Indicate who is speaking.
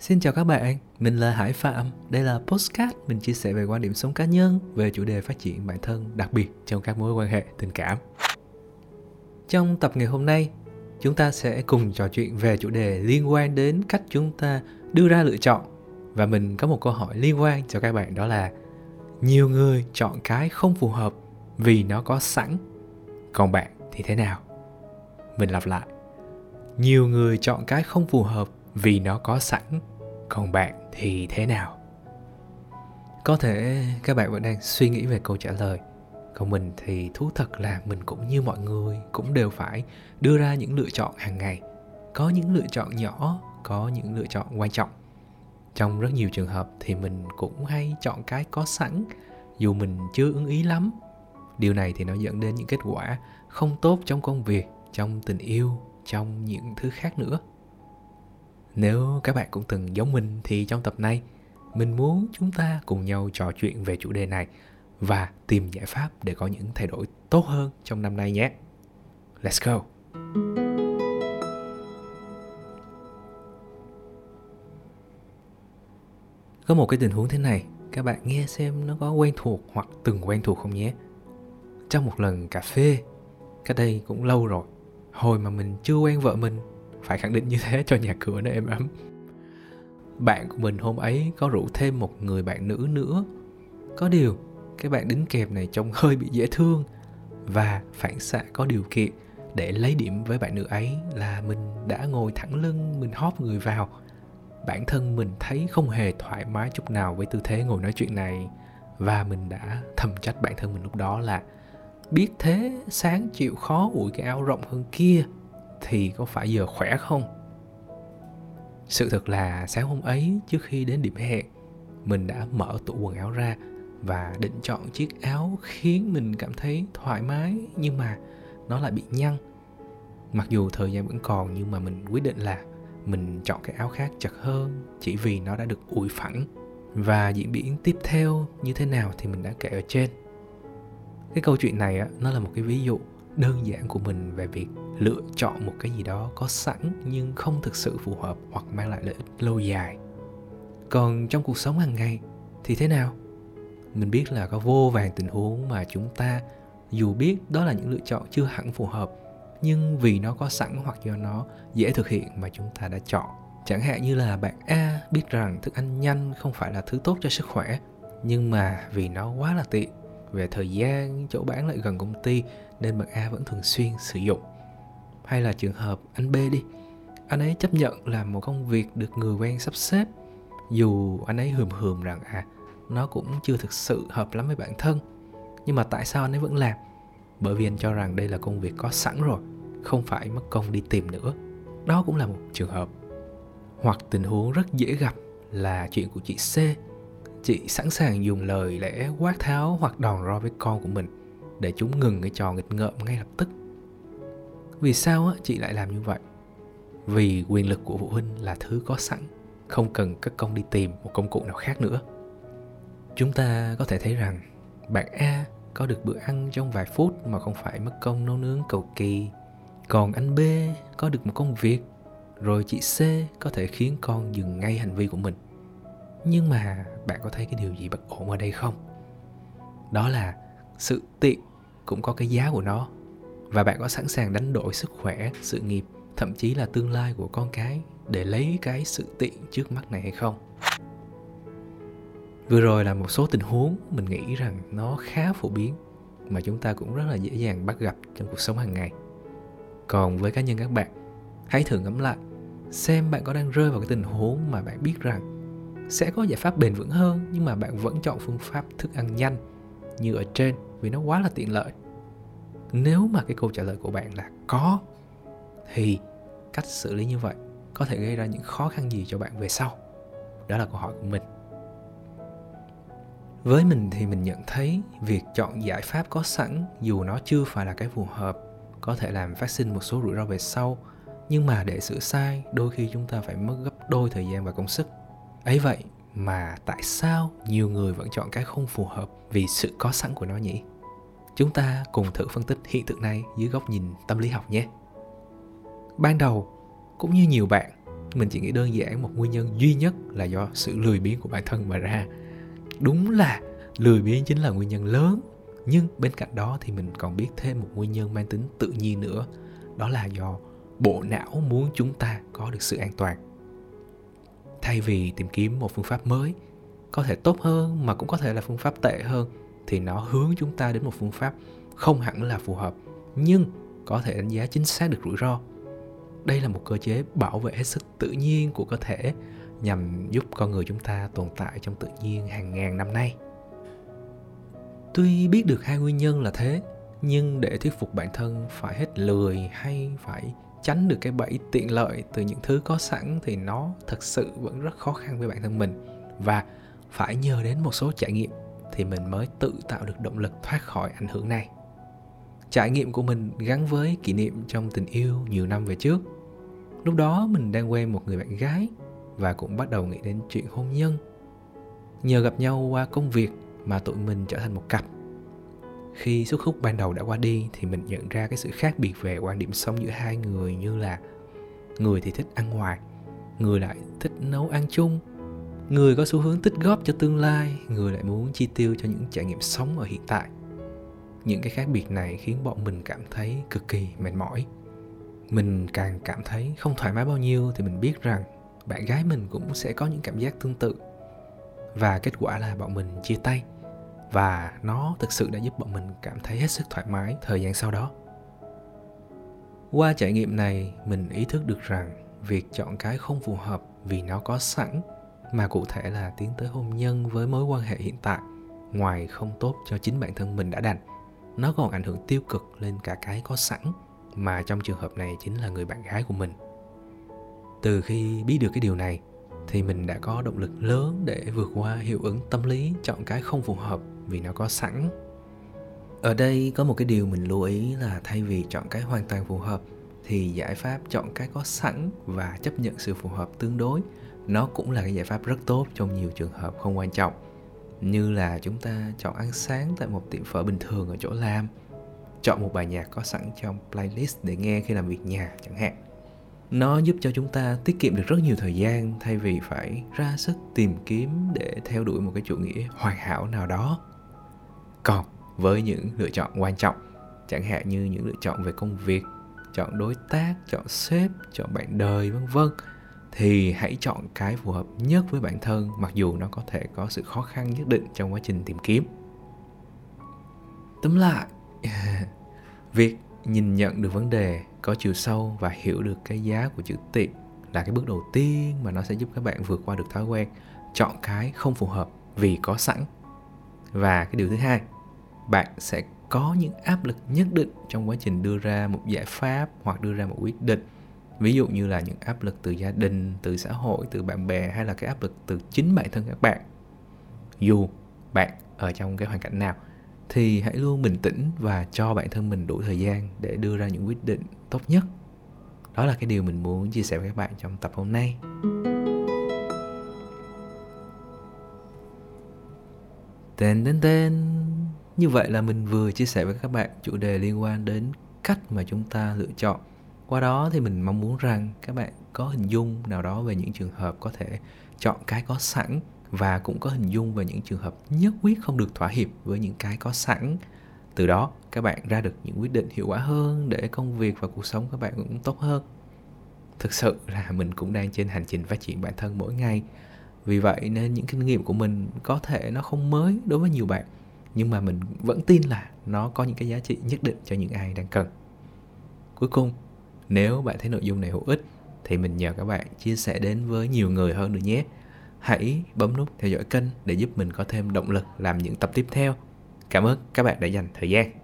Speaker 1: Xin chào các bạn, mình là Hải Phạm. Đây là Postcard, mình chia sẻ về quan điểm sống cá nhân về chủ đề phát triển bản thân đặc biệt trong các mối quan hệ tình cảm. Trong tập ngày hôm nay, chúng ta sẽ cùng trò chuyện về chủ đề liên quan đến cách chúng ta đưa ra lựa chọn và mình có một câu hỏi liên quan cho các bạn đó là nhiều người chọn cái không phù hợp vì nó có sẵn còn bạn thì thế nào mình lặp lại nhiều người chọn cái không phù hợp vì nó có sẵn. Còn bạn thì thế nào? Có thể các bạn vẫn đang suy nghĩ về câu trả lời. Còn mình thì thú thật là mình cũng như mọi người cũng đều phải đưa ra những lựa chọn hàng ngày. Có những lựa chọn nhỏ, có những lựa chọn quan trọng. Trong rất nhiều trường hợp thì mình cũng hay chọn cái có sẵn, dù mình chưa ưng ý lắm. Điều này thì nó dẫn đến những kết quả không tốt trong công việc, trong tình yêu, trong những thứ khác nữa nếu các bạn cũng từng giống mình thì trong tập này mình muốn chúng ta cùng nhau trò chuyện về chủ đề này và tìm giải pháp để có những thay đổi tốt hơn trong năm nay nhé. Let's go. Có một cái tình huống thế này, các bạn nghe xem nó có quen thuộc hoặc từng quen thuộc không nhé. Trong một lần cà phê, cách đây cũng lâu rồi, hồi mà mình chưa quen vợ mình phải khẳng định như thế cho nhà cửa nó êm ấm. Bạn của mình hôm ấy có rủ thêm một người bạn nữ nữa. Có điều, cái bạn đính kèm này trông hơi bị dễ thương và phản xạ có điều kiện để lấy điểm với bạn nữ ấy là mình đã ngồi thẳng lưng, mình hóp người vào. Bản thân mình thấy không hề thoải mái chút nào với tư thế ngồi nói chuyện này và mình đã thầm trách bản thân mình lúc đó là, biết thế, sáng chịu khó ủi cái áo rộng hơn kia thì có phải giờ khỏe không? Sự thật là sáng hôm ấy, trước khi đến điểm hẹn, mình đã mở tủ quần áo ra và định chọn chiếc áo khiến mình cảm thấy thoải mái, nhưng mà nó lại bị nhăn. Mặc dù thời gian vẫn còn, nhưng mà mình quyết định là mình chọn cái áo khác chật hơn, chỉ vì nó đã được ủi phẳng. Và diễn biến tiếp theo như thế nào thì mình đã kể ở trên. Cái câu chuyện này á, nó là một cái ví dụ đơn giản của mình về việc lựa chọn một cái gì đó có sẵn nhưng không thực sự phù hợp hoặc mang lại lợi ích lâu dài. Còn trong cuộc sống hàng ngày thì thế nào? Mình biết là có vô vàng tình huống mà chúng ta dù biết đó là những lựa chọn chưa hẳn phù hợp, nhưng vì nó có sẵn hoặc do nó dễ thực hiện mà chúng ta đã chọn. Chẳng hạn như là bạn a biết rằng thức ăn nhanh không phải là thứ tốt cho sức khỏe, nhưng mà vì nó quá là tiện về thời gian chỗ bán lại gần công ty nên bạn A vẫn thường xuyên sử dụng. Hay là trường hợp anh B đi, anh ấy chấp nhận làm một công việc được người quen sắp xếp. Dù anh ấy hườm hườm rằng à nó cũng chưa thực sự hợp lắm với bản thân nhưng mà tại sao anh ấy vẫn làm? Bởi vì anh cho rằng đây là công việc có sẵn rồi không phải mất công đi tìm nữa. Đó cũng là một trường hợp. Hoặc tình huống rất dễ gặp là chuyện của chị C chị sẵn sàng dùng lời lẽ quát tháo hoặc đòn roi với con của mình để chúng ngừng cái trò nghịch ngợm ngay lập tức. Vì sao á, chị lại làm như vậy? Vì quyền lực của phụ huynh là thứ có sẵn không cần các công đi tìm một công cụ nào khác nữa. Chúng ta có thể thấy rằng bạn a có được bữa ăn trong vài phút mà không phải mất công nấu nướng cầu kỳ. Còn anh b có được một công việc. Rồi chị c có thể khiến con dừng ngay hành vi của mình nhưng mà bạn có thấy cái điều gì bất ổn ở đây không? Đó là sự tiện cũng có cái giá của nó. Và bạn có sẵn sàng đánh đổi sức khỏe, sự nghiệp, thậm chí là tương lai của con cái để lấy cái sự tiện trước mắt này hay không? Vừa rồi là một số tình huống mình nghĩ rằng nó khá phổ biến mà chúng ta cũng rất là dễ dàng bắt gặp trong cuộc sống hàng ngày. Còn với cá nhân các bạn, hãy thử ngẫm lại xem bạn có đang rơi vào cái tình huống mà bạn biết rằng sẽ có giải pháp bền vững hơn, nhưng mà bạn vẫn chọn phương pháp thức ăn nhanh như ở trên vì nó quá là tiện lợi. Nếu mà cái câu trả lời của bạn là có, thì cách xử lý như vậy có thể gây ra những khó khăn gì cho bạn về sau? Đó là câu hỏi của mình. Với mình thì mình nhận thấy việc chọn giải pháp có sẵn, dù nó chưa phải là cái phù hợp, có thể làm phát sinh một số rủi ro về sau, nhưng mà để sửa sai, đôi khi chúng ta phải mất gấp đôi thời gian và công sức ấy vậy mà tại sao nhiều người vẫn chọn cái không phù hợp vì sự có sẵn của nó nhỉ? Chúng ta cùng thử phân tích hiện tượng này dưới góc nhìn tâm lý học nhé. Ban đầu, cũng như nhiều bạn, mình chỉ nghĩ đơn giản một nguyên nhân duy nhất là do sự lười biếng của bản thân mà ra. Đúng là lười biếng chính là nguyên nhân lớn, nhưng bên cạnh đó thì mình còn biết thêm một nguyên nhân mang tính tự nhiên nữa, đó là do bộ não muốn chúng ta có được sự an toàn thay vì tìm kiếm một phương pháp mới, có thể tốt hơn mà cũng có thể là phương pháp tệ hơn, thì nó hướng chúng ta đến một phương pháp không hẳn là phù hợp, nhưng có thể đánh giá chính xác được rủi ro. Đây là một cơ chế bảo vệ hết sức tự nhiên của cơ thể, nhằm giúp con người chúng ta tồn tại trong tự nhiên hàng ngàn năm nay. Tuy biết được hai nguyên nhân là thế, nhưng để thuyết phục bản thân phải hết lười hay phải tránh được cái bẫy tiện lợi từ những thứ có sẵn thì nó thật sự vẫn rất khó khăn với bản thân mình. Và phải nhờ đến một số trải nghiệm thì mình mới tự tạo được động lực thoát khỏi ảnh hưởng này. Trải nghiệm của mình gắn với kỷ niệm trong tình yêu nhiều năm về trước. Lúc đó mình đang quen một người bạn gái và cũng bắt đầu nghĩ đến chuyện hôn nhân. Nhờ gặp nhau qua công việc mà tụi mình trở thành một cặp khi xuất khúc ban đầu đã qua đi thì mình nhận ra cái sự khác biệt về quan điểm sống giữa hai người như là người thì thích ăn ngoài, người lại thích nấu ăn chung. Người có xu hướng tích góp cho tương lai, người lại muốn chi tiêu cho những trải nghiệm sống ở hiện tại. Những cái khác biệt này khiến bọn mình cảm thấy cực kỳ mệt mỏi. Mình càng cảm thấy không thoải mái bao nhiêu thì mình biết rằng bạn gái mình cũng sẽ có những cảm giác tương tự. Và kết quả là bọn mình chia tay và nó thực sự đã giúp bọn mình cảm thấy hết sức thoải mái thời gian sau đó. Qua trải nghiệm này, mình ý thức được rằng việc chọn cái không phù hợp vì nó có sẵn, mà cụ thể là tiến tới hôn nhân với mối quan hệ hiện tại, ngoài không tốt cho chính bản thân mình đã đành, nó còn ảnh hưởng tiêu cực lên cả cái có sẵn, mà trong trường hợp này chính là người bạn gái của mình. Từ khi biết được cái điều này, thì mình đã có động lực lớn để vượt qua hiệu ứng tâm lý chọn cái không phù hợp vì nó có sẵn. Ở đây có một cái điều mình lưu ý là thay vì chọn cái hoàn toàn phù hợp, thì giải pháp chọn cái có sẵn và chấp nhận sự phù hợp tương đối, nó cũng là cái giải pháp rất tốt trong nhiều trường hợp không quan trọng. Như là chúng ta chọn ăn sáng tại một tiệm phở bình thường ở chỗ làm, chọn một bài nhạc có sẵn trong playlist để nghe khi làm việc nhà chẳng hạn. Nó giúp cho chúng ta tiết kiệm được rất nhiều thời gian thay vì phải ra sức tìm kiếm để theo đuổi một cái chủ nghĩa hoàn hảo nào đó còn với những lựa chọn quan trọng. Chẳng hạn như những lựa chọn về công việc, chọn đối tác, chọn sếp, chọn bạn đời, vân vân. Thì hãy chọn cái phù hợp nhất với bản thân, mặc dù nó có thể có sự khó khăn nhất định trong quá trình tìm kiếm. Tóm lại, việc nhìn nhận được vấn đề, có chiều sâu và hiểu được cái giá của chữ tiện là cái bước đầu tiên mà nó sẽ giúp các bạn vượt qua được thói quen chọn cái không phù hợp vì có sẵn và cái điều thứ hai, bạn sẽ có những áp lực nhất định trong quá trình đưa ra một giải pháp hoặc đưa ra một quyết định. Ví dụ như là những áp lực từ gia đình, từ xã hội, từ bạn bè hay là cái áp lực từ chính bản thân các bạn. Dù bạn ở trong cái hoàn cảnh nào, thì hãy luôn bình tĩnh và cho bản thân mình đủ thời gian để đưa ra những quyết định tốt nhất. Đó là cái điều mình muốn chia sẻ với các bạn trong tập hôm nay. Tên tên tên. Như vậy là mình vừa chia sẻ với các bạn chủ đề liên quan đến cách mà chúng ta lựa chọn. Qua đó thì mình mong muốn rằng các bạn có hình dung nào đó về những trường hợp có thể chọn cái có sẵn và cũng có hình dung về những trường hợp nhất quyết không được thỏa hiệp với những cái có sẵn. Từ đó, các bạn ra được những quyết định hiệu quả hơn để công việc và cuộc sống các bạn cũng tốt hơn. Thực sự là mình cũng đang trên hành trình phát triển bản thân mỗi ngày vì vậy nên những kinh nghiệm của mình có thể nó không mới đối với nhiều bạn, nhưng mà mình vẫn tin là nó có những cái giá trị nhất định cho những ai đang cần. Cuối cùng, nếu bạn thấy nội dung này hữu ích thì mình nhờ các bạn chia sẻ đến với nhiều người hơn nữa nhé. Hãy bấm nút theo dõi kênh để giúp mình có thêm động lực làm những tập tiếp theo. Cảm ơn các bạn đã dành thời gian.